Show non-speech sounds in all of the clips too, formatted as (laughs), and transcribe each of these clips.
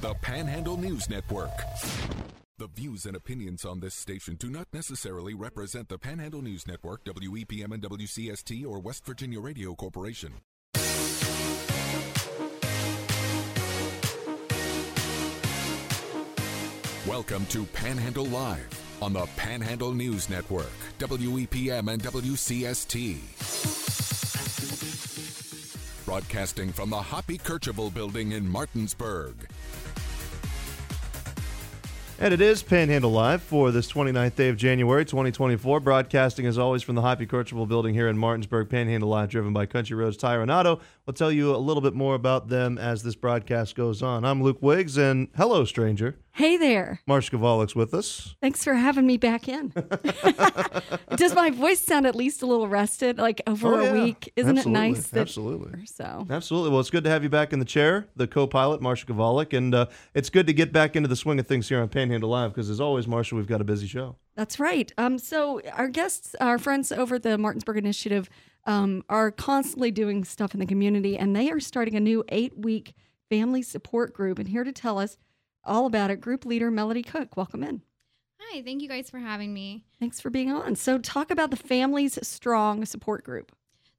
the Panhandle News Network. The views and opinions on this station do not necessarily represent the Panhandle News Network, WEPM and WCST, or West Virginia Radio Corporation. Welcome to Panhandle Live on the Panhandle News Network, WEPM and WCST. Broadcasting from the Hoppy Kercheval building in Martinsburg. And it is Panhandle Live for this 29th day of January 2024. Broadcasting as always from the Hoppy Kercheval building here in Martinsburg. Panhandle Live driven by Country Roads Tire and Auto. We'll tell you a little bit more about them as this broadcast goes on. I'm Luke Wiggs and hello, stranger. Hey there. Marsh Kavalik's with us. Thanks for having me back in. (laughs) Does my voice sound at least a little rested, like over Oh, yeah. a week? Isn't Absolutely. it nice? That, Absolutely. So Absolutely. Well, it's good to have you back in the chair, the co-pilot, Marsha Kavalik, and uh, it's good to get back into the swing of things here on Panhandle Live because, as always, Marsha, we've got a busy show. that's right. Um, so our guests, our friends over at the Martinsburg Initiative, um, are constantly doing stuff in the community, and they are starting a new eight-week family support group. And here to tell us all about it, group leader Melody Cook. Welcome in. Hi, thank you guys for having me. Thanks for being on. So, talk about the Families Strong support group.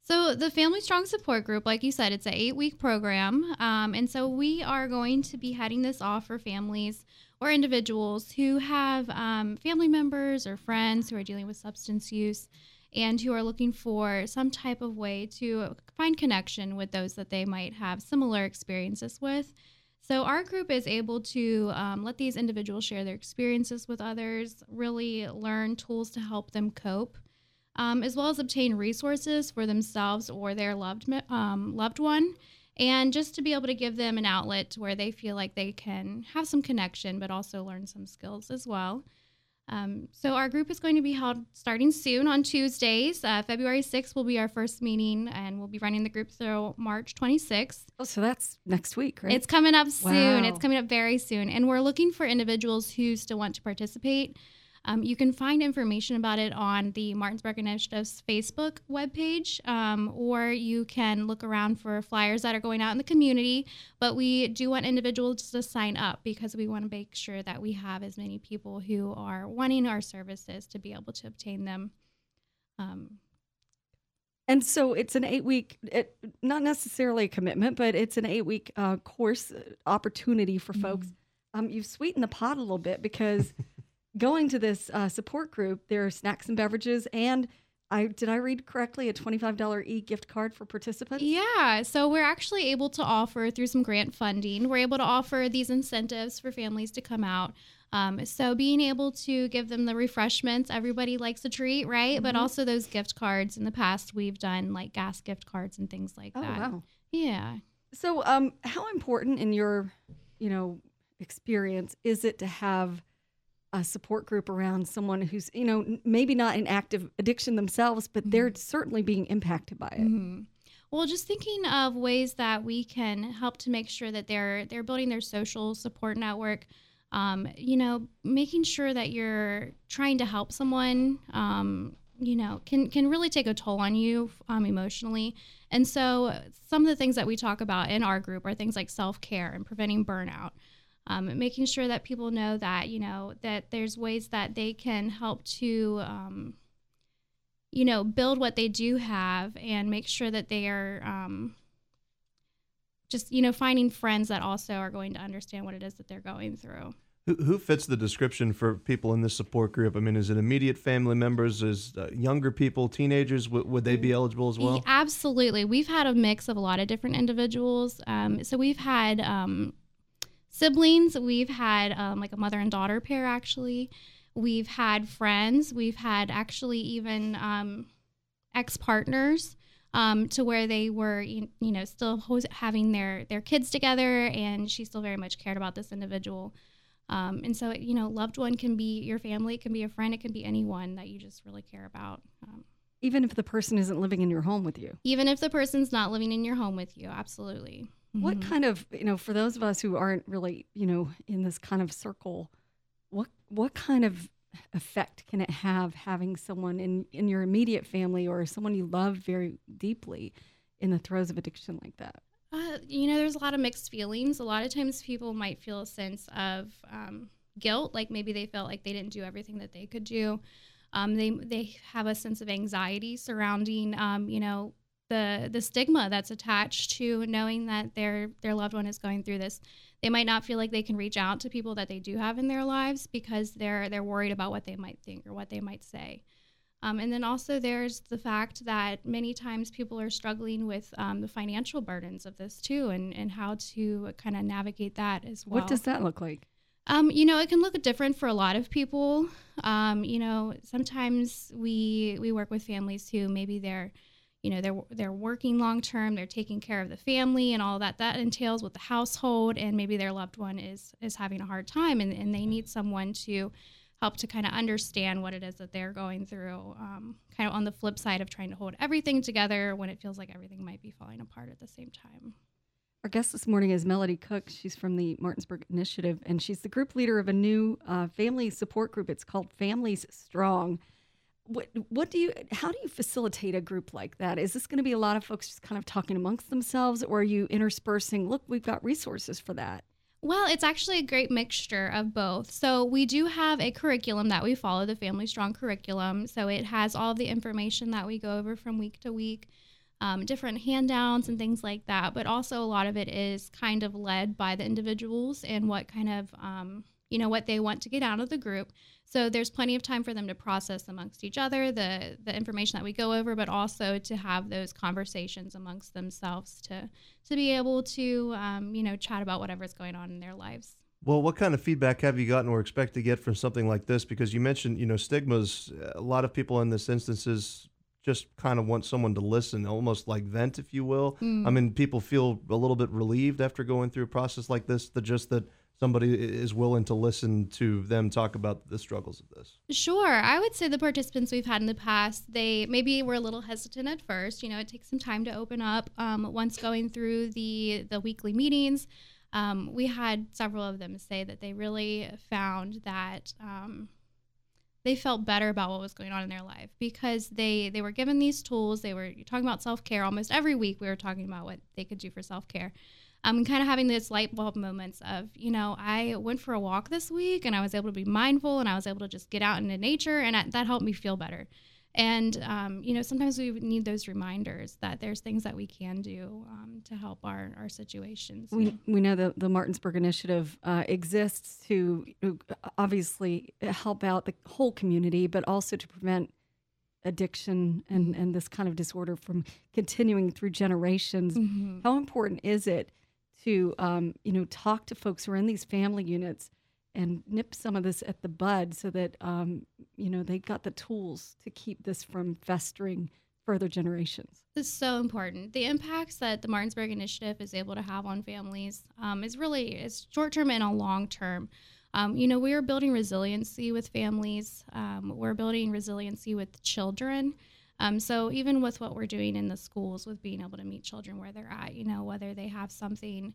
So, the Family Strong Support Group, like you said, it's an eight week program. Um, and so, we are going to be heading this off for families or individuals who have um, family members or friends who are dealing with substance use and who are looking for some type of way to find connection with those that they might have similar experiences with. So, our group is able to um, let these individuals share their experiences with others, really learn tools to help them cope, um, as well as obtain resources for themselves or their loved um, loved one, and just to be able to give them an outlet where they feel like they can have some connection, but also learn some skills as well. Um, so our group is going to be held starting soon on Tuesdays. Uh, February 6th will be our first meeting, and we'll be running the group through March 26th. Oh, so that's next week, right? It's coming up soon. Wow. It's coming up very soon. And we're looking for individuals who still want to participate. Um, you can find information about it on the Martinsburg Initiative's Facebook webpage, um, or you can look around for flyers that are going out in the community. But we do want individuals to sign up because we want to make sure that we have as many people who are wanting our services to be able to obtain them. Um, And so it's an eight week, it, not necessarily a commitment, but it's an eight week uh, course uh, opportunity for folks. Um, you've sweetened the pot a little bit because (laughs) going to this uh, support group, there are snacks and beverages, and I did I read correctly a twenty five dollar e gift card for participants. Yeah, so we're actually able to offer through some grant funding, we're able to offer these incentives for families to come out. Um, so being able to give them the refreshments, everybody likes a treat, right? But also those gift cards. In the past, we've done like gas gift cards and things like Oh that. wow! Yeah. So, um, how important in your, you know, experience is it to have a support group around someone who's, you know, maybe not in active addiction themselves, but they're certainly being impacted by it. Mhm. Well, just thinking of ways that we can help to make sure that they're they're building their social support network. Um, you know, making sure that you're trying to help someone. Um, you know, can can really take a toll on you um, emotionally. And so, some of the things that we talk about in our group are things like self care and preventing burnout. Um, making sure that people know that you know that there's ways that they can help to um, you know, build what they do have and make sure that they are um, just, you know, finding friends that also are going to understand what it is that they're going through. Who, who fits the description for people in this support group? I mean, is it immediate family members? Is uh, younger people, teenagers? W- would they be eligible as well? Absolutely. We've had a mix of a lot of different individuals. Um, so we've had um, siblings, we've had um, like a mother and daughter pair, actually. We've had friends, we've had actually even um, ex partners. Um, to where they were, you, you know, still having their their kids together, and she still very much cared about this individual. Um, and so, you know, loved one can be your family, it can be a friend, it can be anyone that you just really care about. Um, Even if the person isn't living in your home with you. even if the person's not living in your home with you absolutely What Mhm. kind of, you know, for those of us who aren't really, you know, in this kind of circle, what what kind of effect can it have having someone in in your immediate family or someone you love very deeply in the throes of addiction like that? Uh, you know, there's a lot of mixed feelings. A lot of times people might feel a sense of um, guilt, like maybe they felt like they didn't do everything that they could do. Um, they they have a sense of anxiety surrounding, um, you know, the the stigma that's attached to knowing that their their loved one is going through this. They might not feel like they can reach out to people that they do have in their lives because they're they're worried about what they might think or what they might say. Um, and then also there's the fact that many times people are struggling with um, the financial burdens of this too, and and how to kind of navigate that as well. What does that look like? Um, you know, it can look different for a lot of people. Um, you know, sometimes we we work with families who maybe they're, you know, they're they're working long term, they're taking care of the family and all that that entails with the household, and maybe their loved one is is having a hard time, and, and they need someone to help to kind of understand what it is that they're going through. Um, kind of on the flip side of trying to hold everything together when it feels like everything might be falling apart at the same time. Our guest this morning is Melody Cook. She's from the Martinsburg Initiative, and she's the group leader of a new uh, family support group. It's called Families Strong. What, what do you? How do you facilitate a group like that? Is this going to be a lot of folks just kind of talking amongst themselves, or are you interspersing? Look, we've got resources for that. Well, it's actually a great mixture of both. So, we do have a curriculum that we follow, the Family Strong curriculum. So, it has all the information that we go over from week to week um, different handouts and things like that. But also, a lot of it is kind of led by the individuals and what kind of, um, you know, what they want to get out of the group. So there's plenty of time for them to process amongst each other the the information that we go over, but also to have those conversations amongst themselves to to be able to, um, you know, chat about whatever's going on in their lives. Well, what kind of feedback have you gotten or expect to get from something like this? Because you mentioned, you know, stigmas. A lot of people in this instances just kind of want someone to listen, almost like vent, if you will. Mm. I mean, people feel a little bit relieved after going through a process like this, that just that somebody is willing to listen to them talk about the struggles of this. Sure. I would say the participants we've had in the past, they maybe were a little hesitant at first. You know, it takes some time to open up. Um, once going through the the weekly meetings, um, we had several of them say that they really found that. Um, they felt better about what was going on in their life because they they were given these tools. They were talking about self care almost every week. We were talking about what they could do for self Um, kind of having these light bulb moments of, you know, I went for a walk this week and I was able to be mindful and I was able to just get out into nature and I, that helped me feel better. And, um, you know, sometimes we need those reminders that there's things that we can do um, to help our, our situations. We, we know that the Martinsburg Initiative uh, exists to obviously help out the whole community, but also to prevent addiction and, and this kind of disorder from continuing through generations. Mm-hmm. How important is it to, um, you know, talk to folks who are in these family units and nip some of this at the bud so that um, you know they've got the tools to keep this from festering further generations. This is so important. The impacts that the Martinsburg Initiative is able to have on families um, is really it's short term and a long term. Um, you know, we are building resiliency with families. Um, we're building resiliency with children. Um, so even with what we're doing in the schools, with being able to meet children where they're at, you know, whether they have something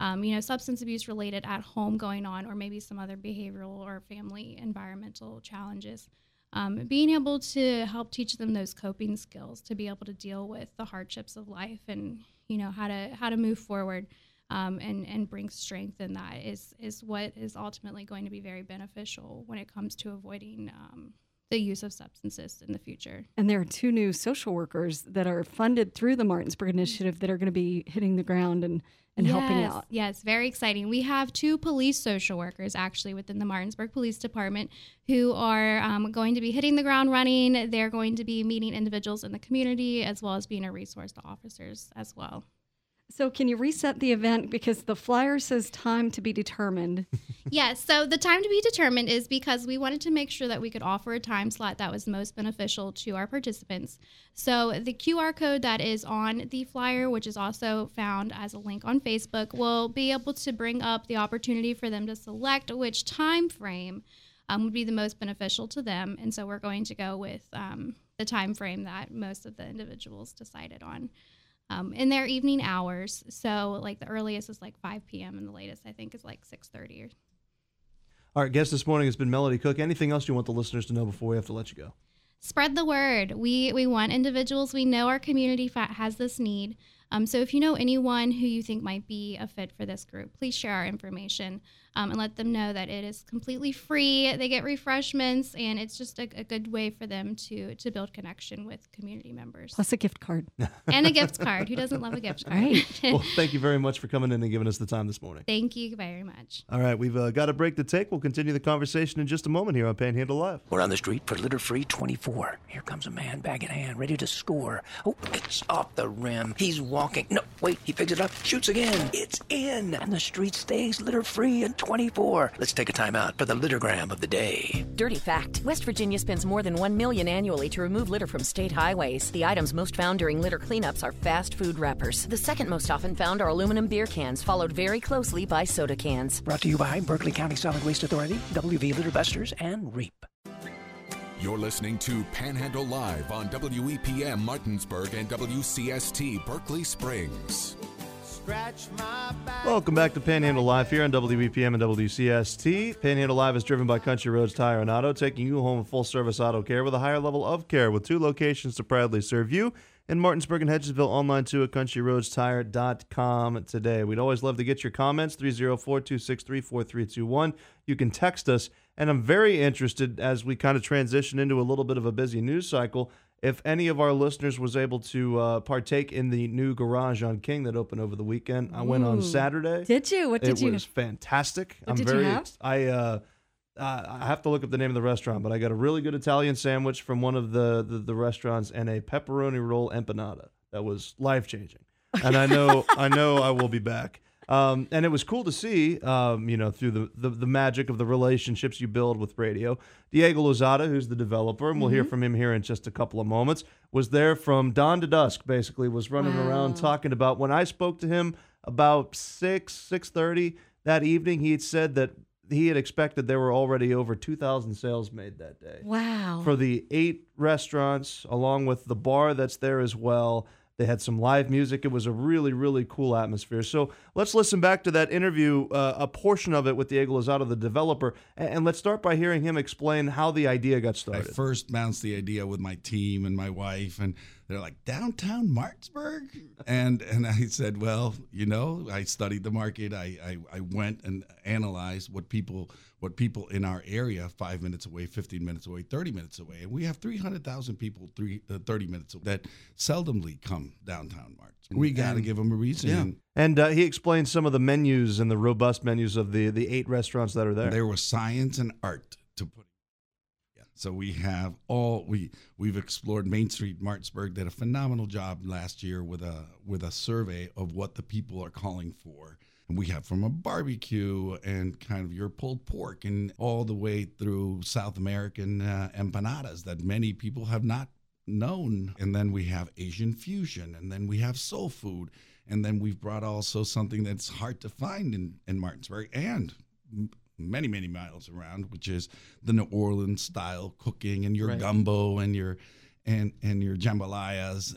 um, you know, substance abuse related at home going on, or maybe some other behavioral or family environmental challenges. Um, being able to help teach them those coping skills to be able to deal with the hardships of life and you know how to how to move forward um, and and bring strength in that is is what is ultimately going to be very beneficial when it comes to avoiding um, the use of substances in the future. And there are two new social workers that are funded through the Martinsburg Initiative that are going to be hitting the ground and, and yes, helping out. Yes, very exciting. We have two police social workers actually within the Martinsburg Police Department who are um, going to be hitting the ground running. They're going to be meeting individuals in the community as well as being a resource to officers as well. So, can you reset the event because the flyer says time to be determined? (laughs) yes. So, the time to be determined is because we wanted to make sure that we could offer a time slot that was most beneficial to our participants. So, the QR code that is on the flyer, which is also found as a link on Facebook, will be able to bring up the opportunity for them to select which time frame um, would be the most beneficial to them. And so, we're going to go with um, the time frame that most of the individuals decided on um, in their evening hours. So like the earliest is like 5 p.m. and the latest I think is like 6:30 or. Our guest this morning has been Melody Cook. Anything else you want the listeners to know before we have to let you go? Spread the word. We we want individuals. We know our community has this need. Um, so if you know anyone who you think might be a fit for this group, please share our information um, and let them know that it is completely free. They get refreshments, and it's just a, a good way for them to to build connection with community members. Plus a gift card. (laughs) and a gift card. Who doesn't love a gift card? Right. (laughs) Well, thank you very much for coming in and giving us the time this morning. Thank you very much. All right, we've uh, got a break to take. We'll continue the conversation in just a moment here on Panhandle Live. We're on the street for litter free 24. Here comes a man, bag in hand, ready to score. Oh, it's off the rim. He's walking. No, wait, he picks it up, shoots again. It's in, and the street stays litter free in 24. Let's take a time out for the littergram of the day. Dirty fact West Virginia spends more than 1 million annually to remove litter from state highways. The items most found during litter cleanups are fast food wrappers. The second most often found are aluminum beer cans, followed very closely by soda cans. Brought to you by Berkeley County Solid Waste Authority, WV Litter Busters, and REAP. You're listening to Panhandle Live on WEPM Martinsburg and WCST Berkeley Springs. Welcome back to Panhandle Live here on WEPM and WCST. Panhandle Live is driven by Country Roads Tire and Auto, taking you home with full service auto care with a higher level of care with two locations to proudly serve you in Martinsburg and Hedgesville. Online too at countryroadstire.com today. We'd always love to get your comments 304 263 4321. You can text us, and I'm very interested as we kind of transition into a little bit of a busy news cycle if any of our listeners was able to uh, partake in the new garage on King that opened over the weekend. I went on Saturday. Did you? What did it you? It was fantastic. What I'm did you very. have? ex- I uh, uh, I have to look up the name of the restaurant, but I got a really good Italian sandwich from one of the the, the restaurants and a pepperoni roll empanada that was life changing. And I know I know I will be back. Um, and it was cool to see, um, you know, through the, the, the magic of the relationships you build with radio. Diego Lozada, who's the developer, and we'll hear from him here in just a couple of moments, was there from dawn to dusk. Basically, was running around talking about. When I spoke to him about six six thirty that evening, he had said that he had expected there were already over two thousand sales made that day wow. for the eight restaurants, along with the bar that's there as well. They had some live music. It was a really, really cool atmosphere. So let's listen back to that interview, uh, a portion of it with Diego Lozada, the developer, and, and let's start by hearing him explain how the idea got started. I first bounced the idea with my team and my wife, and they're like, "Downtown Martinsburg," and and I said, "Well, you know, I studied the market. I I, I went and analyzed what people what people in our area, five minutes away, fifteen minutes away, thirty minutes away, and we have three hundred thousand people, three uh, thirty minutes away, that seldomly come downtown Martinsburg. We got to give them a reason. yeah. And uh, he explained some of the menus and the robust menus of the the eight restaurants that are there. There was science and art to put. Yeah. So we have all we we've explored Main Street Martinsburg did a phenomenal job last year with a with a survey of what the people are calling for. And we have from a barbecue and kind of your pulled pork and all the way through South American uh, empanadas that many people have not known. And then we have Asian fusion and then we have soul food. And then we've brought also something that's hard to find in, in Martinsburg and many, many miles around, which is the New Orleans style cooking and your Right. gumbo and your and and your jambalayas.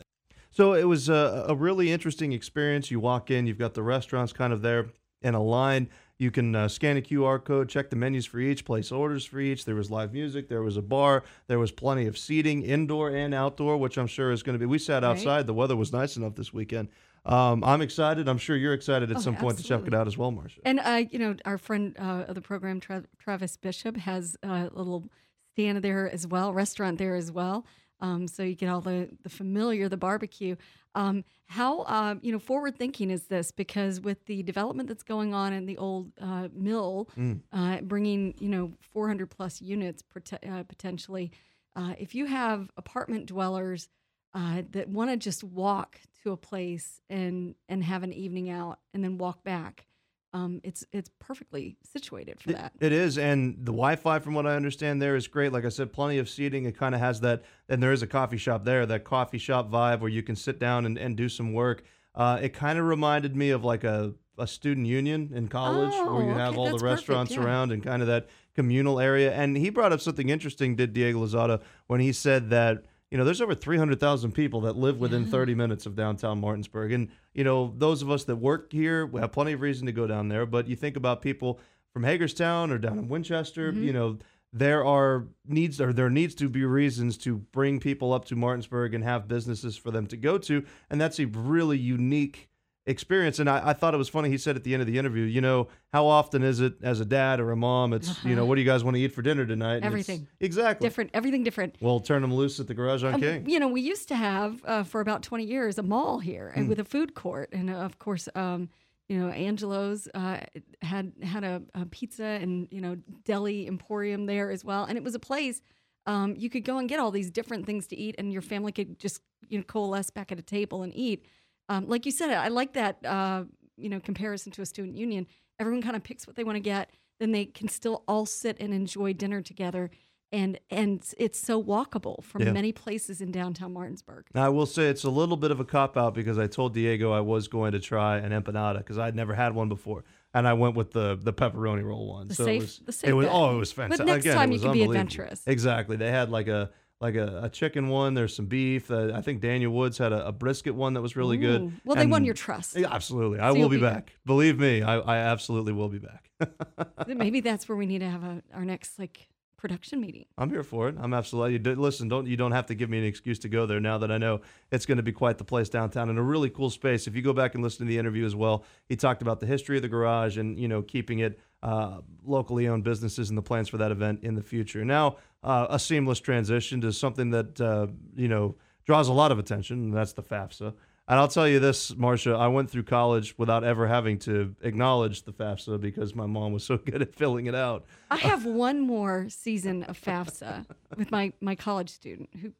So it was a, a really interesting experience. You walk in, you've got the restaurants kind of there in a line. You can uh, scan a QR code, check the menus for each, place orders for each. There was live music, there was a bar, there was plenty of seating, indoor and outdoor, which I'm sure is going to be. We sat Right. outside. The weather was nice enough this weekend. Um, I'm excited. I'm sure you're excited at Oh, some point to check it out as well, Marcia. And uh, you know, our friend uh, of the program, Tra- Travis Bishop, has a little stand there as well, restaurant there as well. Um, so you get all the the familiar, the barbecue. Um, how um, you know forward thinking is this? Because with the development that's going on in the old uh, mill, uh, bringing you know 400 plus units prote- uh, potentially, uh, if you have apartment dwellers uh, that want to just walk to a place and and have an evening out and then walk back, um, it's it's perfectly situated for It- that. It is, and the Wi-Fi, from what I understand, there is great. Like I said, plenty of seating. It kind of has that, and there is a coffee shop there, that coffee shop vibe where you can sit down and, and do some work. Uh, it kind of reminded me of like a, a student union in college where you Oh, have okay, all the perfect, restaurants yeah. around and kind of that communal area. And he brought up something interesting, did Diego Lozada, when he said that you know, there's over 300,000 people that live within 30 minutes of downtown Martinsburg. And, you know, those of us that work here, we have plenty of reason to go down there. But you think about people from Hagerstown or down in Winchester, Mm-hmm. you know, there are needs or there needs to be reasons to bring people up to Martinsburg and have businesses for them to go to, and that's a really unique experience. And I, I thought it was funny. He said at the end of the interview, you know, how often is it as a dad or a mom? It's you know, what do you guys want to eat for dinner tonight? And Everything. exactly. Different, everything different. Well, turn them loose at the garage on Um, King. you know, we used to have uh, for about 20 years a mall here Hmm. and with a food court. And uh, of course, um, you know, Angelo's uh, had had a, a pizza and, you know, deli emporium there as well. And it was a place um, you could go and get all these different things to eat and your family could just, you know, coalesce back at a table and eat. Um, like you said, I like that, uh, you know, comparison to a student union. Everyone kind of picks what they want to get, then they can still all sit and enjoy dinner together. And, and it's so walkable from Yeah. many places in downtown Martinsburg. Now, I will say it's a little bit of a cop out because I told Diego I was going to try an empanada because I'd never had one before, and I went with the the pepperoni roll one. The so safe- it was, the safe it was oh, it was fantastic. But next Again, time you can be adventurous. Exactly, they had like a like a, a chicken one. There's some beef. Uh, I think Daniel Woods had a, a brisket one that was really Ooh. good. Well, they won your trust. Yeah, absolutely, I So will you'll be be good. back. Believe me, I, I absolutely will be back. (laughs) Maybe that's where we need to have a, our next like production meeting. I'm here for it. I'm absolutely. Do, listen, don't you don't have to give me an excuse to go there now that I know it's going to be quite the place downtown and a really cool space. If you go back and listen to the interview as well, he talked about the history of the garage and you know keeping it uh, locally owned businesses and the plans for that event in the future. Now, uh, a seamless transition to something that uh, you know draws a lot of attention, and that's the FAFSA. And I'll tell you this, Marcia, I went through college without ever having to acknowledge the FAFSA because my mom was so (laughs) good at filling it out. I have one more season of FAFSA with my my college student who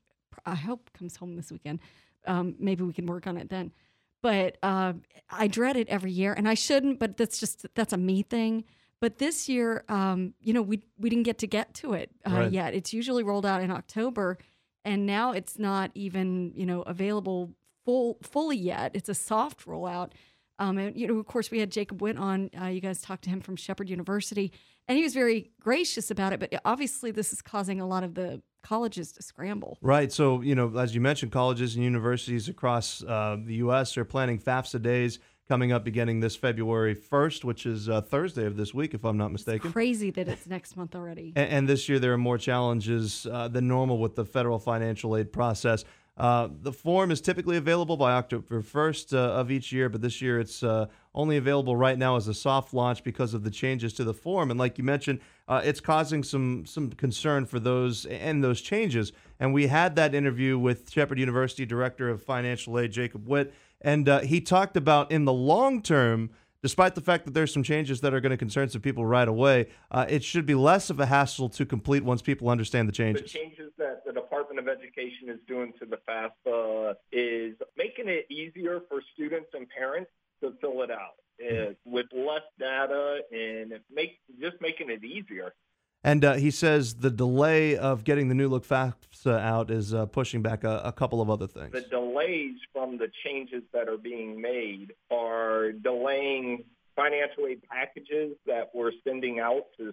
I hope comes home this weekend. Um, maybe we can work on it then. But uh, I dread it every year, and I shouldn't. But that's just that's a me thing. But this year, um, you know, we we didn't get to get to it uh, Right. yet. It's usually rolled out in October, and now it's not even you know available full fully yet. It's a soft rollout. Um, and you know, of course, we had Jacob Witt on. Uh, you guys talked to him from Shepherd University, and he was very gracious about it. But obviously, this is causing a lot of the colleges to scramble. Right. So, you know, as you mentioned, colleges and universities across uh, the U.S. are planning FAFSA days coming up beginning this February 1st, which is uh, Thursday of this week, if I'm not mistaken. Crazy that it's next month already. And, and this year, there are more challenges uh, than normal with the federal financial aid process. Uh, the form is typically available by October 1st uh, of each year, but this year it's uh, only available right now as a soft launch because of the changes to the form. And like you mentioned, uh, it's causing some some concern for those and those changes. And we had that interview with Shepherd University Director of Financial Aid, Jacob Witt, and uh, he talked about in the long term despite the fact that there's some changes that are going to concern some people right away, uh, it should be less of a hassle to complete once people understand the changes. The changes. that the Department of Education is doing to the FAFSA is making it easier for students and parents to fill it out uh, with less data and make just making it easier. And uh, he says the delay of getting the new look FAFSA out is uh, pushing back a, a couple of other things. The delays from the changes that are being made are delaying financial aid packages that we're sending out to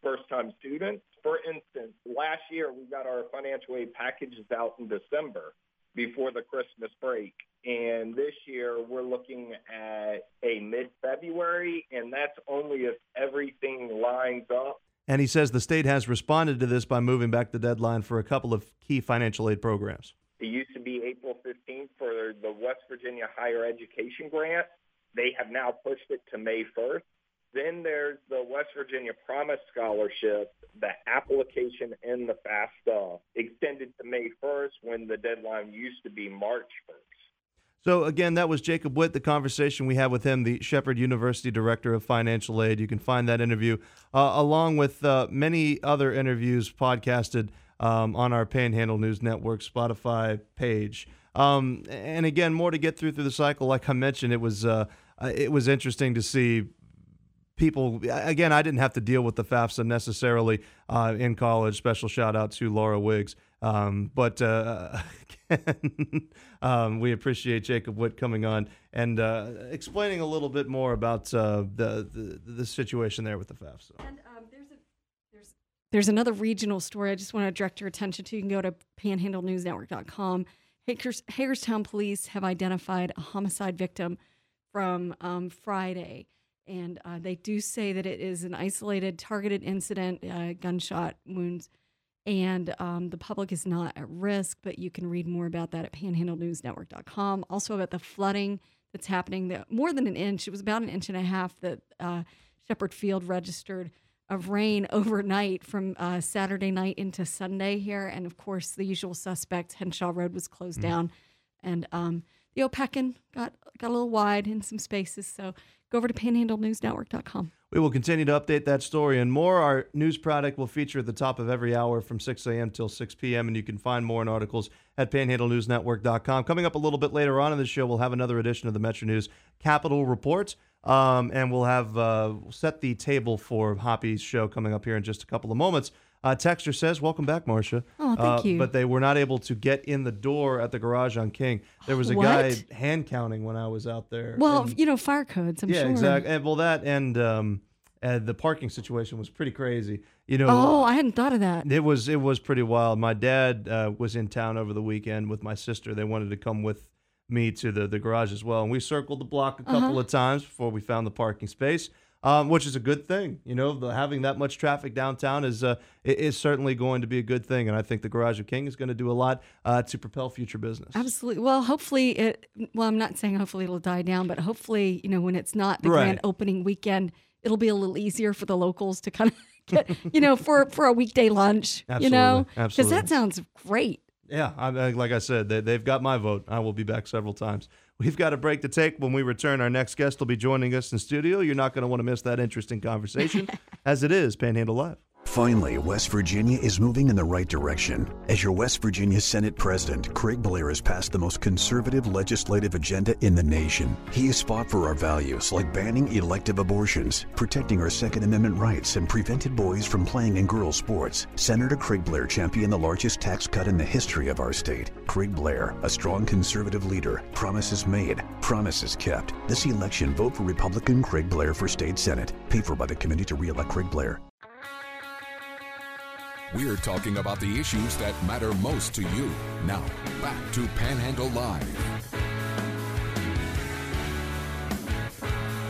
first-time students. For instance, last year we got our financial aid packages out in December before the Christmas break. And this year we're looking at a mid-February, and that's only if everything lines up And he says the state has responded to this by moving back the deadline for a couple of key financial aid programs. It used to be April 15th for the West Virginia Higher Education Grant. They have now pushed it to May 1st. Then there's the West Virginia Promise Scholarship. The application and the FAFSA extended to May 1st when the deadline used to be March 1st. So again, that was Jacob Witt. The conversation we had with him, the Shepherd University Director of Financial Aid. You can find that interview uh, along with uh, many other interviews podcasted um, on our Panhandle News Network Spotify page. Um, and again, more to get through through the cycle. Like I mentioned, it was uh, uh, it was interesting to see people again i didn't have to deal with the fafsa necessarily uh, in college special shout out to laura wiggs um, but uh, (laughs) again, um, we appreciate jacob witt coming on and uh, explaining a little bit more about uh, the, the the situation there with the fafsa And um, there's a there's there's another regional story I just want to direct your attention to. You can go to panhandlenewsnetwork.com. Hagers, Hagerstown police have identified a homicide victim from um, Friday, And uh, they do say that it is an isolated, targeted incident, uh, gunshot wounds, and um, the public is not at risk. But you can read more about that at panhandlenewsnetwork.com. Also about the flooding that's happening. The, more than an inch. It was about an inch and a half that uh, Shepherd Field registered of rain (laughs) overnight from uh, Saturday night into Sunday here. And of course, the usual suspects, Henshaw Road was closed down. And um, the Opequon got, got a little wide in some spaces. So go over to panhandlenewsnetwork.com. We will continue to update that story and more. Our news product will feature at the top of every hour from 6 a.m. till 6 p.m. And you can find more in articles at panhandlenewsnetwork.com. Coming up a little bit later on in the show, we'll have another edition of the Metro News Capital Report. Um, and we'll have uh, set the table for Hoppy's show coming up here in just a couple of moments. Uh, Texter says, "Welcome back, Marcia." Oh, thank Uh, you. But they were not able to get in the door at the garage on King. There was a What? guy hand counting when I was out there. Well, and- you know, fire codes, I'm yeah, sure. exactly. And, well, that and um, and the parking situation was pretty crazy. You know, Oh, I hadn't thought of that. it was it was pretty wild. My dad uh, was in town over the weekend with my sister. They wanted to come with me to the the garage as well, and we circled the block a couple Uh-huh. of times before we found the parking space. Um, which is a good thing, you know. The, having that much traffic downtown is uh, is certainly going to be a good thing, and I think the Garage of King is going to do a lot uh, to propel future business. Absolutely. Well, hopefully it. Well, I'm not saying hopefully it'll die down, but hopefully, you know, when it's not the Right. grand opening weekend, it'll be a little easier for the locals to kind of (laughs) get, you know, for for a weekday lunch. You know, Absolutely. Absolutely. that sounds great. Yeah, I, like I said, they, they've got my vote. I will be back several times. We've got a break to take. When we return, our next guest will be joining us in studio. You're not going to want to miss that interesting conversation, (laughs) as it is Panhandle Live. Finally, West Virginia is moving in the right direction. As your West Virginia Senate President, Craig Blair has passed the most conservative legislative agenda in the nation. He has fought for our values like banning elective abortions, protecting our Second Amendment rights, and prevented boys from playing in girls' sports. Senator Craig Blair championed the largest tax cut in the history of our state. Craig Blair, a strong conservative leader, promises made, promises kept. This election, vote for Republican Craig Blair for state senate. Paid for by the committee to re-elect Craig Blair. We're talking about the issues that matter most to you. Now, back to Panhandle Live.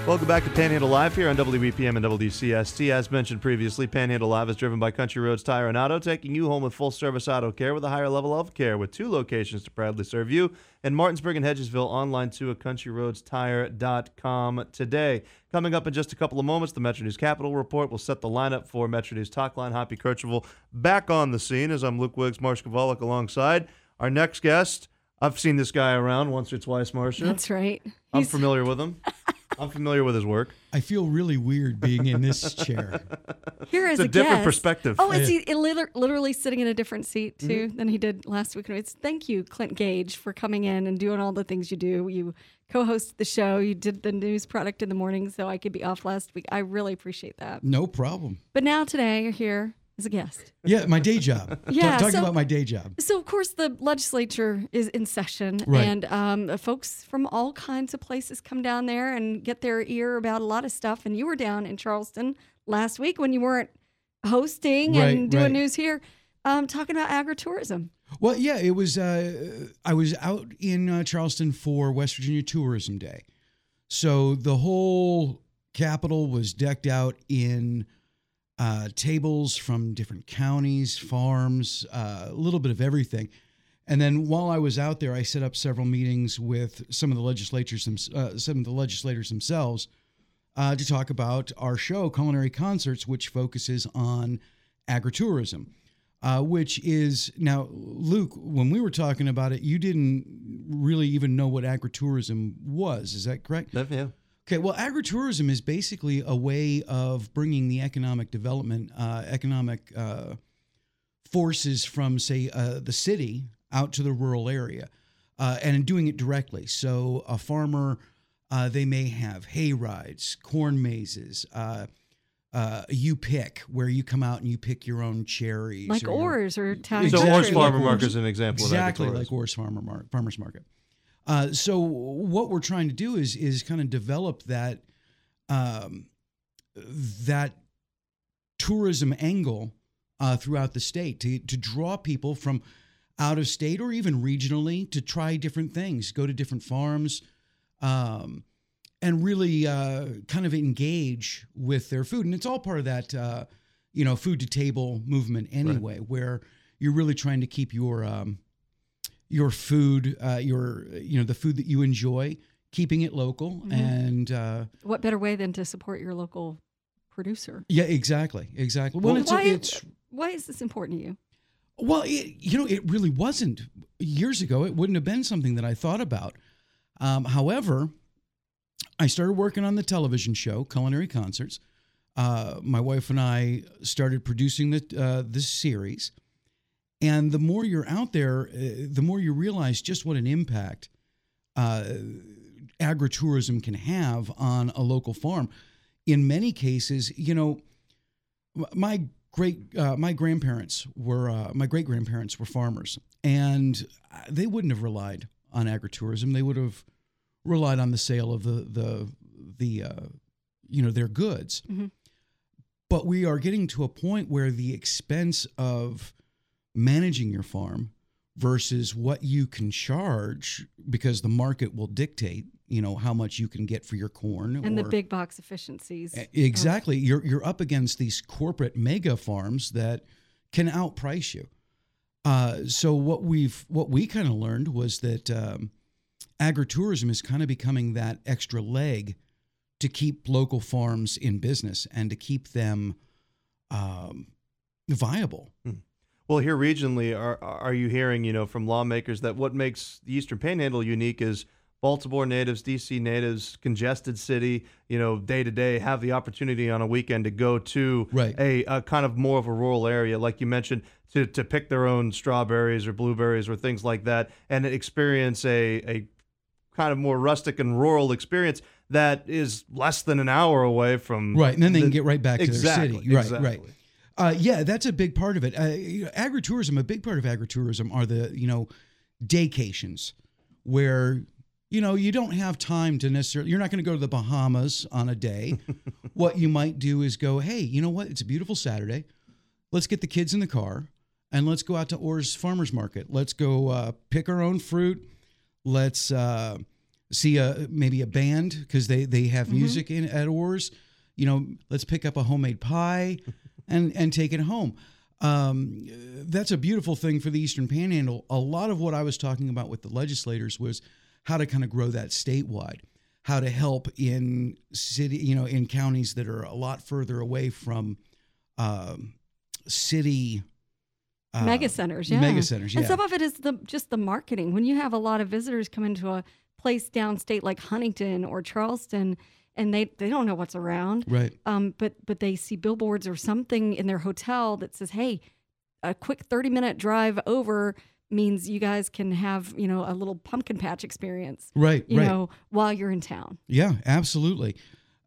Welcome back to Panhandle Live here on WEPM and WCST. As mentioned previously, Panhandle Live is driven by Country Roads Tire and Auto, taking you home with full service auto care with a higher level of care, with two locations to proudly serve you in Martinsburg and Hedgesville. Online too at countryroadstire.com today. Coming up in just a couple of moments, the Metro News Capital Report will set the lineup for Metro News Talkline. Hoppy Kercheval back on the scene as I'm Luke Wiggs, Marsh Kavalik alongside our next guest. I've seen this guy around once or twice, Marcia. That's right. I'm He's- familiar with him. I'm familiar with his work. I feel really weird being in this (laughs) chair. Here is It's a different guest. perspective. Oh, is he literally sitting in a different seat too Mm-hmm. than he did last week? It's thank you, Clint Gaige, for coming in and doing all the things you do. You co-host the show. You did the news product in the morning, so I could be off last week. I really appreciate that. No problem. But now today you're here as a guest. Yeah, my day job. (laughs) Yeah, Ta- talking so- about my day job. So, of course, the legislature is in session, Right. and um, folks from all kinds of places come down there and get their ear about a lot of stuff. And you were down in Charleston last week when you weren't hosting Right, and doing right. news here, um, talking about agritourism. Well, yeah, it was. Uh, I was out in uh, Charleston for West Virginia Tourism Day, so the whole Capitol was decked out in uh, tables from different counties, farms, uh, a little bit of everything. And then while I was out there, I set up several meetings with some of the legislatures, uh, some of the legislators themselves, uh, to talk about our show, Culinary Concerts, which focuses on agritourism uh, which is now, Luke, when we were talking about it, you didn't really even know what agritourism was. Is that correct? Yeah. Okay, well, agritourism is basically a way of bringing the economic development, uh, economic uh, forces from, say, uh, the city out to the rural area uh, and doing it directly. So, a farmer, uh, they may have hay rides, corn mazes, uh, uh, you pick where you come out and you pick your own cherries, Like or your- Orr's or Italian So Exactly. Orange Country. Farmer Like Market is an example exactly of agritourism. like Orr's Farmer Mar- Farmers Market. Uh, so what we're trying to do is is kind of develop that um, that tourism angle uh, throughout the state to to draw people from out of state or even regionally to try different things, go to different farms, um, and really uh, kind of engage with their food. And it's all part of that, uh, you know, food to table movement anyway, where you're really trying to keep your um, your food, uh, your you know, the food that you enjoy, keeping it local, Mhm. and uh, What better way than to support your local producer? yeah, exactly, exactly. Well, it's, why, it's why is this important to you? Well, it, you know, it really wasn't years ago. It wouldn't have been something that I thought about. Um, however, I started working on the television show, Culinary Concerts. Uh, my wife and I started producing the uh, this series, and the more you're out there, uh, the more you realize just what an impact uh, agritourism can have on a local farm. In many cases, you know, my great uh, my grandparents were uh, my great grandparents were farmers, and they wouldn't have relied on agritourism. They would have relied on the sale of the the the uh, you know their goods. Mhm. But we are getting to a point where the expense of managing your farm versus what you can charge because the market will dictate you know how much you can get for your corn And the big box efficiencies. Exactly. You're you're up against these corporate mega farms that can outprice you. Uh, so what we've what we kind of learned was that um, agritourism is kind of becoming that extra leg to keep local farms in business and to keep them um, viable. Well, here regionally, are are you hearing, you know, from lawmakers that what makes the Eastern Panhandle unique is Baltimore natives, DC natives, congested city, you know, day to day have the opportunity on a weekend to go to Right. a, a kind of more of a rural area, like you mentioned, to, to pick their own strawberries or blueberries or things like that, and experience a a kind of more rustic and rural experience that is less than an hour away from Right, and then they the- can get right back to exactly, their city. Right, exactly. right. Uh, yeah, that's a big part of it. Uh, you know, agritourism, a big part of agritourism are the you know daycations, where you know you don't have time to necessarily. You're not going to go to the Bahamas on a day. (laughs) what you might do is go, hey, you know what? It's a beautiful Saturday. Let's get the kids in the car and let's go out to Orr's Farmers Market. Let's go uh, pick our own fruit. Let's uh, see a maybe a band because they they have music in at Orr's. You know, let's pick up a homemade pie and and take it home. Um, that's a beautiful thing for the Eastern Panhandle. A lot of what I was talking about with the legislators was how to kind of grow that statewide, how to help in city, you know, in counties that are a lot further away from um, city uh, mega centers, yeah. mega centers, yeah. And some of it is the just the marketing. When you have a lot of visitors come into a place downstate like Huntington or Charleston, and they they don't know what's around, Right. Um, but but they see billboards or something in their hotel that says, "Hey, a quick thirty minute drive over." means you guys can have you know a little pumpkin patch experience Right, you right. know while you're in town Yeah, absolutely.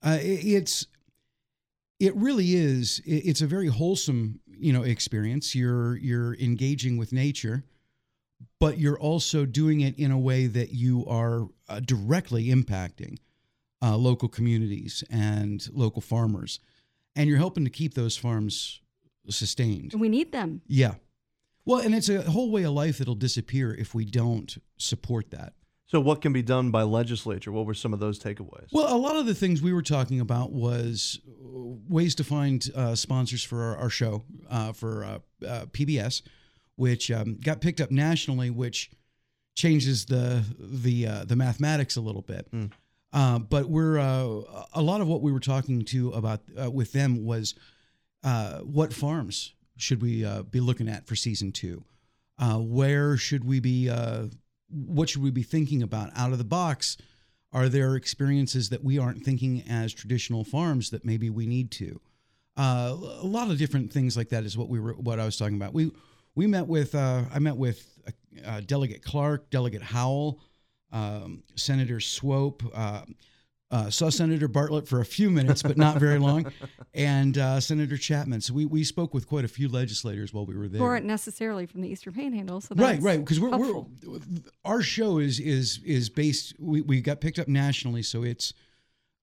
Uh, i- it's it really is. i- It's a very wholesome, you know, experience. You're you're engaging with nature, but you're also doing it in a way that you are uh, directly impacting uh, local communities and local farmers, and you're helping to keep those farms sustained. we need them Yeah. Well, and it's a whole way of life that'll disappear if we don't support that. So, what can be done by legislature? What were some of those takeaways? Well, a lot of the things we were talking about was ways to find uh, sponsors for our, our show uh, for uh, uh, PBS, which um, got picked up nationally, which changes the the uh, the mathematics a little bit. Uh, but we're uh, a lot of what we were talking to about uh, with them was uh, what farms should we uh, be looking at for season two? Uh, where should we be? What should we be thinking about out of the box? Are there experiences that we aren't thinking as traditional farms that maybe we need to? A lot of different things like that is what we were what I was talking about. We we met with I met with Delegate Clark, Delegate Howell, um, Senator Swope. Uh, uh, saw Senator Bartlett for a few minutes, but not very long, (laughs) and uh, Senator Chapman. So we, we spoke with quite a few legislators while we were there. who aren't necessarily from the Eastern Panhandle. So Right, right. Because we're, we're our show is is is based. We, we got picked up nationally, so it's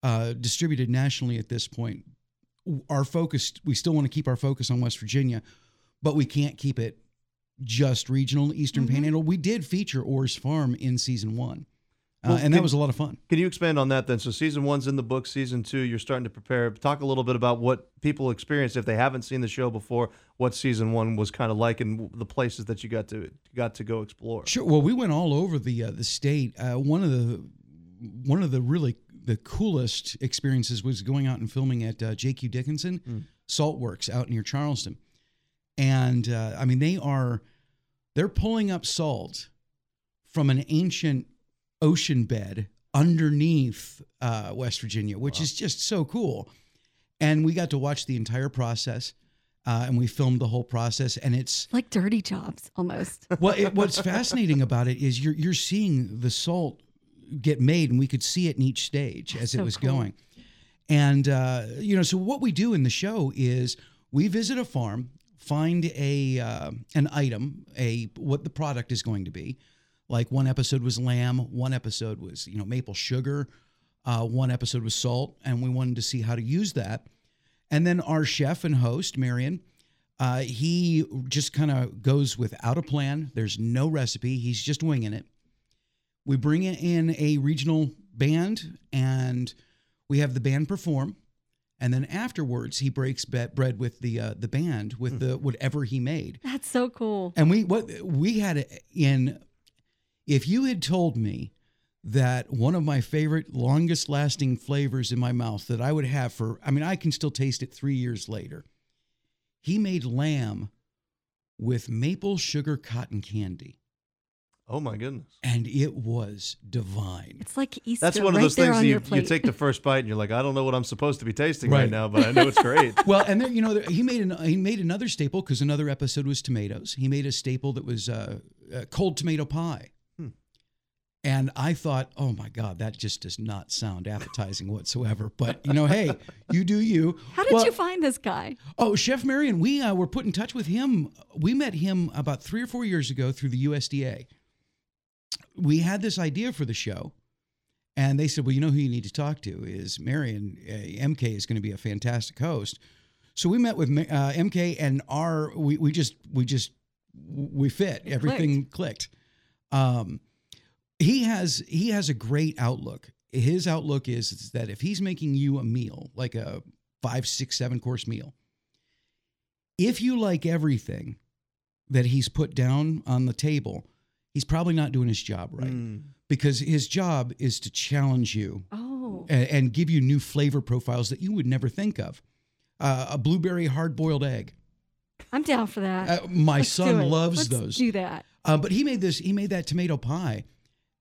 uh, distributed nationally at this point. Our focus, we still want to keep our focus on West Virginia, but we can't keep it just regional Eastern Mhm. Panhandle. We did feature Orr's Farm in season one. Uh, Well, and that was a lot of fun. Can you expand on that then? So season one's in the book. Season two, you're starting to prepare. Talk a little bit about what people experienced if they haven't seen the show before. What season one was kind of like, and the places that you got to got to go explore. Sure. Well, we went all over the uh, the state. Uh, one of the one of the really the coolest experiences was going out and filming at uh, J.Q. Dickinson Salt Works out near Charleston, and uh, I mean they are they're pulling up salt from an ancient ocean bed underneath uh, West Virginia, which is just so cool. And we got to watch the entire process, uh, and we filmed the whole process, and it's Like dirty jobs almost. (laughs) well, it, what's fascinating about it is you're you're seeing the salt get made, and we could see it in each stage as it was cool. going. And uh, you know, so what we do in the show is we visit a farm, find a uh, an item, a what the product is going to be. Like one episode was lamb, one episode was you know maple sugar, uh, one episode was salt, and we wanted to see how to use that. And then our chef and host, Marion, uh, he just kind of goes without a plan. There's no recipe. He's just winging it. We bring in a regional band and we have the band perform. And then afterwards, he breaks be- bread with the uh, the band with the whatever he made. That's so cool. And we what we had it in. If you had told me that one of my favorite, longest lasting flavors in my mouth that I would have for, I mean, I can still taste it three years later. He made lamb with maple sugar cotton candy, Oh my goodness. and it was divine. It's like Easter. That's one of right those things that you, you take the first bite and you're like, I don't know what I'm supposed to be tasting right, Right. now, but I know it's great. (laughs) well, and then you know he made an, he made another staple because another episode was tomatoes. He made a staple that was uh, uh, cold tomato pie, and I thought, oh my god, that just does not sound appetizing whatsoever. But you know, hey, you do you. How did Well, you find this guy? Oh, Chef Marion, we uh, were put in touch with him. We met him about three or four years ago through the USDA. We had this idea for the show, and they said, "Well, you know who you need to talk to is Marion. Uh, MK is going to be a fantastic host." So we met with uh, MK, and our we we just we just we fit. Everything clicked. Um, he has he has a great outlook. His outlook is, is that if he's making you a meal, like a five, six, seven course meal, if you like everything that he's put down on the table, he's probably not doing his job right. Mm. Because his job is to challenge you Oh, and, and give you new flavor profiles that you would never think of. Uh, a blueberry hard boiled egg. I'm down for that. Uh, my Let's do son it. loves Let's those. Do that. Uh, but he made this. He made that tomato pie,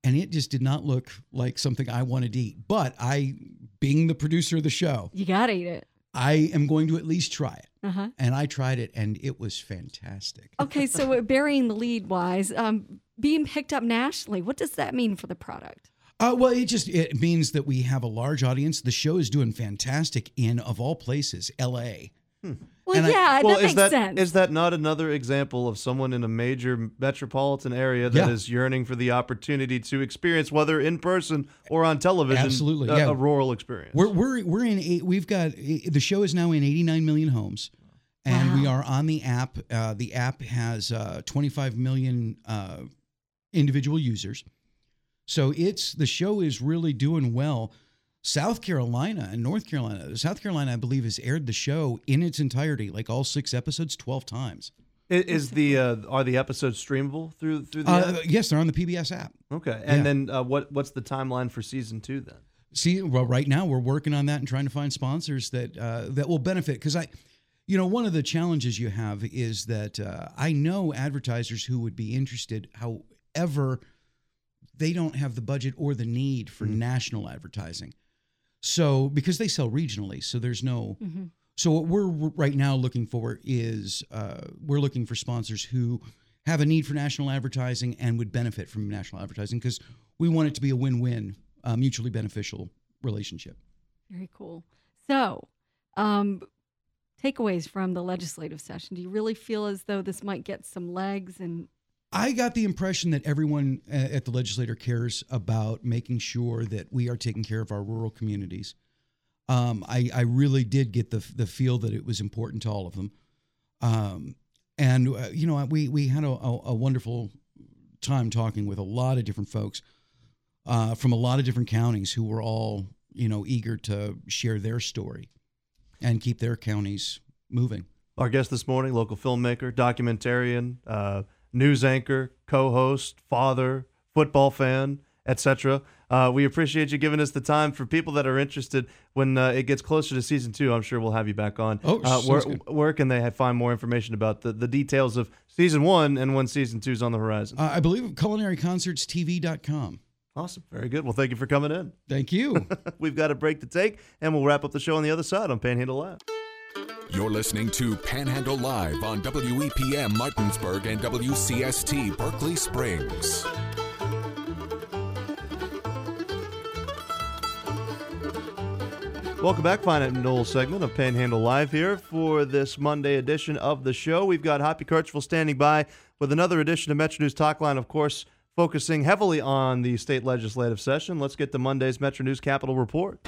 and it just did not look like something I wanted to eat. But I, being the producer of the show, You gotta eat it. I am going to at least try it. Uh huh. And I tried it, and it was fantastic. Okay, so uh, burying the lead wise, um, being picked up nationally, what does that mean for the product? Uh, well, it just it means that we have a large audience. The show is doing fantastic in, of all places, L.A. Well, And I- yeah, well, that is makes that sense. is that not another example of someone in a major metropolitan area that is Yeah. yearning for the opportunity to experience, whether in person or on television, Absolutely, a, yeah. a rural experience? We're we're we're in eight, we've got the show is now in 89 million homes, and we are on the app. Uh, the app has uh, 25 million uh, individual users, so it's the show is really doing well. South Carolina and North Carolina. South Carolina, I believe, has aired the show in its entirety, like all six episodes, 12 times. Is the uh, are the episodes streamable through through the Uh, app? yes, they're on the PBS app. Okay, and yeah. then uh, what what's the timeline for season two then? See, well, right now we're working on that and trying to find sponsors that uh, that will benefit. Because I, you know, one of the challenges you have is that uh, I know advertisers who would be interested. However, they don't have the budget or the need for national advertising. So because they sell regionally, so there's no. So what we're right now looking for is uh, we're looking for sponsors who have a need for national advertising and would benefit from national advertising because we want it to be a win-win, uh, mutually beneficial relationship. Very cool. So, um, takeaways from the legislative session. Do you really feel as though this might get some legs? And I got the impression that everyone uh, at the legislature cares about making sure that we are taking care of our rural communities. Um, I, I really did get the the feel that it was important to all of them, um, and uh, you know we we had a, a, a wonderful time talking with a lot of different folks. uh, from a lot of different counties who were all you know eager to share their story and keep their counties moving. Our guest this morning, local filmmaker, documentarian, uh, news anchor, co-host, father, football fan, etc. Uh, we appreciate you giving us the time. For people that are interested, when uh, it gets closer to season two, I'm sure we'll have you back on. Oh, uh, where, where can they find more information about the, the details of season one and when season two is on the horizon? Uh, I believe culinaryconcertstv.com. Awesome. Very good. Well, thank you for coming in. Thank you. (laughs) We've got a break to take, and we'll wrap up the show on the other side on Panhandle Live. You're listening to Panhandle Live on WEPM Martinsburg and WCST Berkeley Springs. Welcome back, final segment of Panhandle Live here for this Monday edition of the show. We've got Hoppy Kercheval standing by with another edition of Metro News Talkline, of course, focusing heavily on the state legislative session. Let's get to Monday's Metro News Capital Report.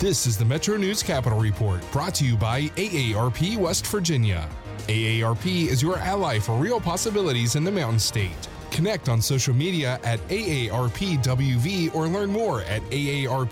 This is the Metro News Capital Report brought to you by AARP West Virginia. AARP is your ally for real possibilities in the Mountain State. Connect on social media at AARPWV or learn more at aarp.org/wv.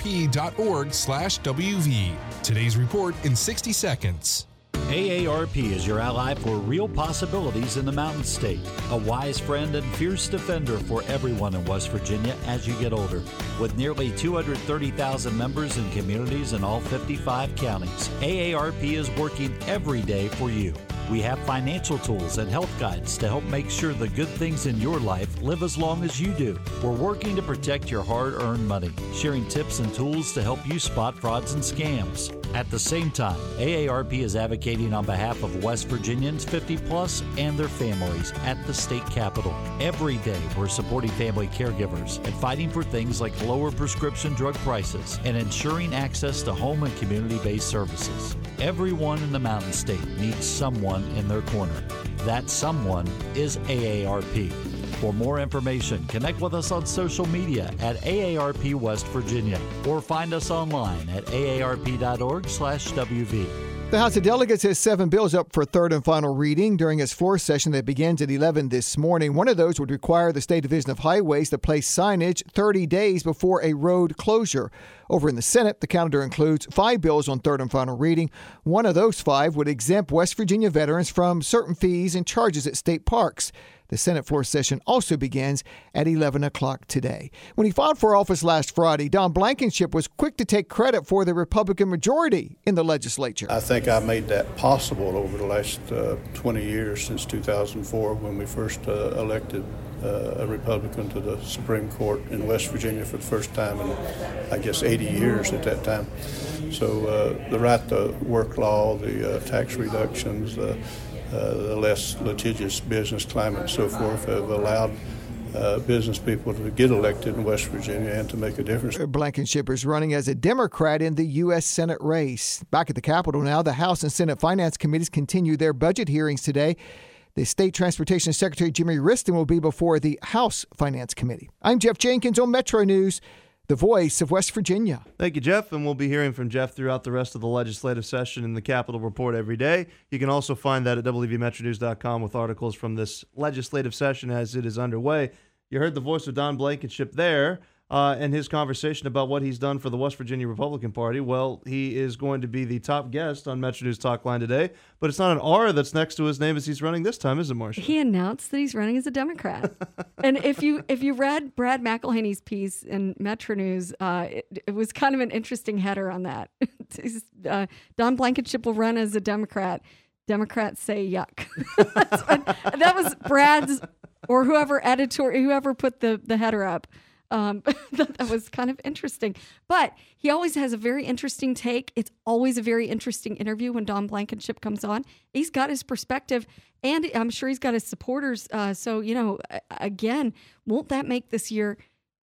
Today's report in 60 seconds. AARP is your ally for real possibilities in the Mountain State. A wise friend and fierce defender for everyone in West Virginia as you get older. With nearly 230,000 members and communities in all 55 counties, AARP is working every day for you. We have financial tools and health guides to help make sure the good things in your life live as long as you do. We're working to protect your hard earned money, sharing tips and tools to help you spot frauds and scams. At the same time, AARP is advocating on behalf of West Virginians 50 plus and their families at the state capitol. Every day, we're supporting family caregivers and fighting for things like lower prescription drug prices and ensuring access to home and community based services. Everyone in the Mountain State needs someone in their corner. That someone is AARP. For more information, connect with us on social media at AARP West Virginia or find us online at aarp.org/wv. The House of Delegates has seven bills up for third and final reading during its floor session that begins at 11 this morning. One of those would require the State Division of Highways to place signage 30 days before a road closure. Over in the Senate, the calendar includes five bills on third and final reading. One of those five would exempt West Virginia veterans from certain fees and charges at state parks. The Senate floor session also begins at 11 o'clock today. When he filed for office last Friday, Don Blankenship was quick to take credit for the Republican majority in the legislature. I think I made that possible over the last uh, 20 years since 2004 when we first uh, elected uh, a Republican to the Supreme Court in West Virginia for the first time in, I guess, 80 years at that time. So uh, the right to work law, the uh, tax reductions, the uh, less litigious business climate and so forth have allowed uh, business people to get elected in West Virginia and to make a difference. Blankenship is running as a Democrat in the U.S. Senate race. Back at the Capitol now, the House and Senate Finance Committees continue their budget hearings today. The State Transportation Secretary Jimmy Wriston will be before the House Finance Committee. I'm Jeff Jenkins on Metro News, the voice of West Virginia. Thank you, Jeff. And we'll be hearing from Jeff throughout the rest of the legislative session in the Capitol Report every day. You can also find that at WVMetroNews.com with articles from this legislative session as it is underway. You heard the voice of Don Blankenship there uh, and his conversation about what he's done for the West Virginia Republican Party. Well, he is going to be the top guest on Metro News Talk Line today, but it's not an R that's next to his name as he's running this time, is it, Marcia? He announced that he's running as a Democrat. (laughs) and if you if you read Brad McElhinny's piece in Metro News, uh, it, it was kind of an interesting header on that. (laughs) uh, Don Blankenship will run as a Democrat. Democrats say yuck. (laughs) that was Brad's or whoever editor whoever put the the header up. Um, (laughs) that was kind of interesting. But he always has a very interesting take. It's always a very interesting interview when Don Blankenship comes on. He's got his perspective, and I'm sure he's got his supporters. Uh, so, you know, again, won't that make this year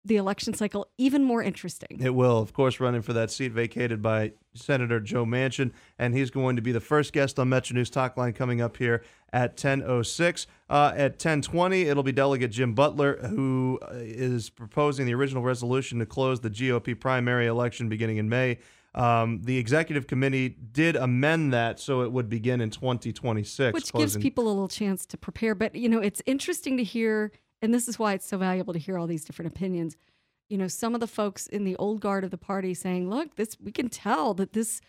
the election cycle even more interesting? It will, of course, running for that seat vacated by Senator Joe Manchin, and he's going to be the first guest on Metro News Talk Line coming up here at 10:06. Uh, at 10:20, it'll be Delegate Jim Butler, who is proposing the original resolution to close the GOP primary election beginning in May. Um, the executive committee did amend that so it would begin in 2026, which closing. gives people a little chance to prepare. But you know, it's interesting to hear, and this is why it's so valuable to hear all these different opinions. you know, some of the folks in the old guard of the party saying, "Look, this we can tell that this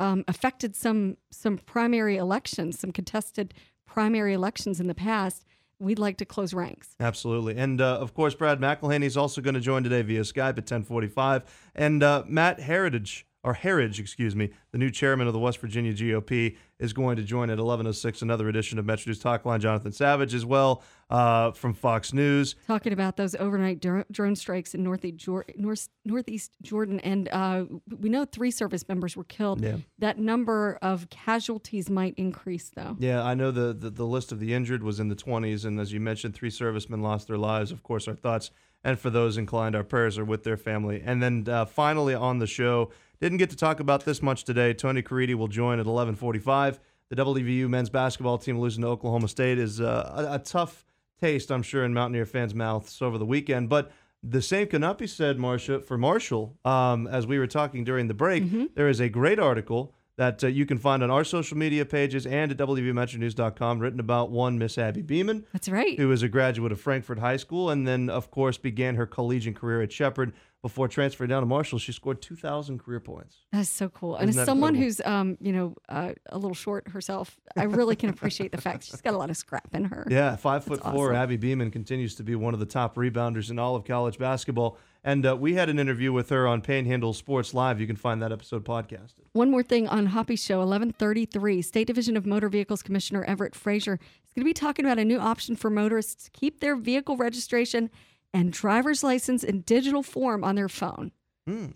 um, affected some some primary elections, some contested primary elections in the past." We'd like to close ranks. Absolutely. And uh, of course, Brad McElhinny is also going to join today via Skype at 1045. And uh, Matt Heritage, or Herridge, excuse me, the new chairman of the West Virginia GOP, is going to join at 1106, another edition of Metro News Talk Line. Jonathan Savage as well uh, from Fox News. Talking about those overnight dr- drone strikes in northeast, Jor- north, northeast Jordan. And uh, we know three service members were killed. Yeah. That number of casualties might increase, though. Yeah, I know the, the, the list of the injured was in the 20s. And as you mentioned, three servicemen lost their lives. Of course, our thoughts and for those inclined, our prayers are with their family. And then uh, finally on the show, didn't get to talk about this much today. Tony Caridi will join at 11:45. The WVU men's basketball team losing to Oklahoma State is uh, a, a, tough taste, I'm sure, in Mountaineer fans' mouths over the weekend. But the same cannot be said, Marcia, for Marshall. Um, as we were talking during the break, Mm-hmm. there is a great article that uh, you can find on our social media pages and at WVMetroNews.com written about one Miss Abby Beeman. That's right. Who is a graduate of Frankfort High School and then, of course, began her collegiate career at Shepherd before transferring down to Marshall. She scored 2,000 career points. That's so cool. And Isn't as someone incredible? who's, um, you know, uh, a little short herself, I really can appreciate the fact she's got a lot of scrap in her. Yeah, five foot That's four. awesome. Abby Beeman continues to be one of the top rebounders in all of college basketball. And uh, we had an interview with her on Panhandle Sports Live. You can find that episode podcasted. One more thing on Hoppy Show, 1133, State Division of Motor Vehicles Commissioner Everett Frazier is going to be talking about a new option for motorists to keep their vehicle registration and driver's license in digital form on their phone. Hmm.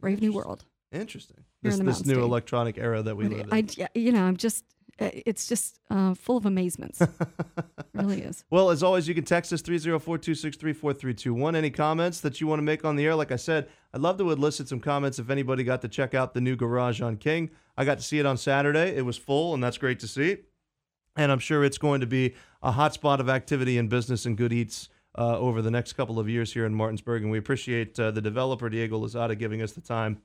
Brave new world. Interesting. This, this new State. electronic era that we live in. I, you know, I'm just, uh, it's just uh, full of amazements. (laughs) It really is. Well, as always, you can text us 304 263 4321. Any comments that you want to make on the air? Like I said, I'd love to elicit some comments if anybody got to check out the new garage on King. I got to see it on Saturday. It was full, and that's great to see. And I'm sure it's going to be a hot spot of activity and business and good eats uh, over the next couple of years here in Martinsburg. And we appreciate uh, the developer, Diego Lozada, giving us the time.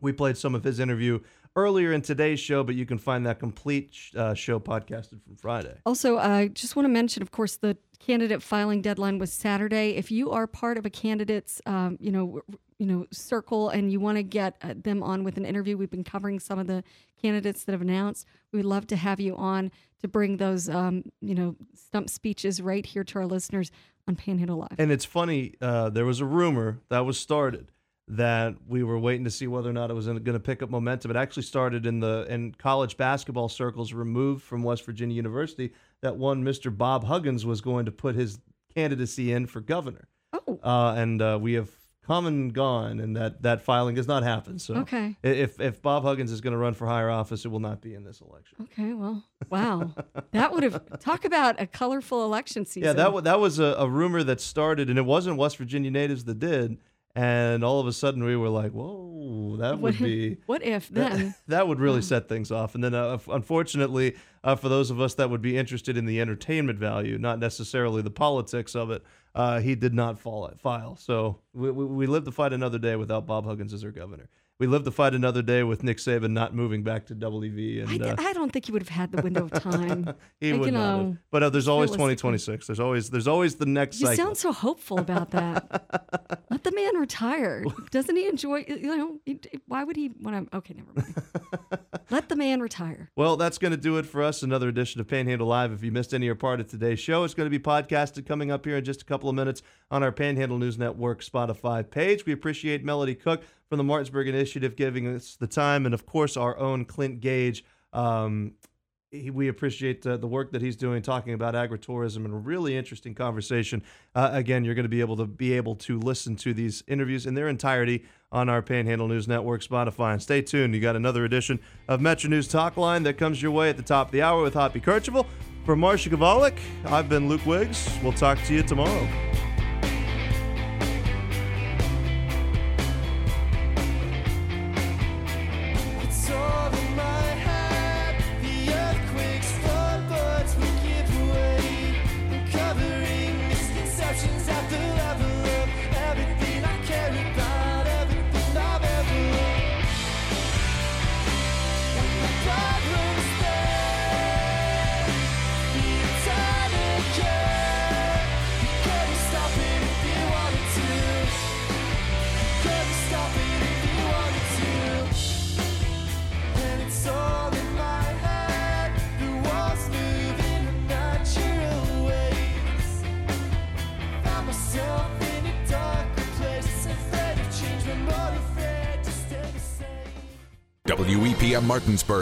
We played some of his interview earlier in today's show, but you can find that complete uh, show podcasted from Friday. Also, I just want to mention, of course, the candidate filing deadline was Saturday. If you are part of a candidate's, um, you know, you know, circle, and you want to get uh, them on with an interview, we've been covering some of the candidates that have announced. We'd love to have you on to bring those, um, you know, stump speeches right here to our listeners on Panhandle Live. And it's funny, uh, there was a rumor that was started that we were waiting to see whether or not it was going to pick up momentum. It actually started in the in college basketball circles removed from West Virginia University that one Mr. Bob Huggins was going to put his candidacy in for governor. Oh. Uh, and uh, we have come and gone, and that that filing has not happened. So Okay. if if Bob Huggins is going to run for higher office, it will not be in this election. Okay, well, wow, that would have talk about a colorful election season. Yeah, that that was a, a rumor that started, and it wasn't West Virginia natives that did. And all of a sudden, we were like, "Whoa, that would be what if that- then? (laughs) That, would really set things off." And then, uh, unfortunately, uh, for those of us that would be interested in the entertainment value, not necessarily the politics of it, uh, he did not fall, at file. So we, we, we live to fight another day without Bob Huggins as our governor. We live to fight another day with Nick Saban not moving back to WV. And d- uh, I don't think he would have had the window of (laughs) time. he Like, would you not. have. But uh, there's always 2026. There's always there's always the next You cycle. sound so hopeful about that. (laughs) Let the man retire. (laughs) Doesn't he enjoy? You know, why would he want to? Okay, never mind. Let the man retire. Well, that's going to do it for us. Another edition of Panhandle Live. If you missed any or part of today's show, it's going to be podcasted coming up here in just a couple of minutes on our Panhandle News Network Spotify page. We appreciate Melody Cook from the Martinsburg Initiative giving us the time, and of course, our own Clint Gaige. Um, he- we appreciate uh, the work that he's doing talking about agritourism and a really interesting conversation. Uh, again, you're going to be able to be able to listen to these interviews in their entirety on our Panhandle News Network, Spotify. And stay tuned. You got another edition of Metro News Talk Line that comes your way at the top of the hour with Hoppy Kercheval. For Marcia Gavalik, I've been Luke Wiggs. We'll talk to you tomorrow.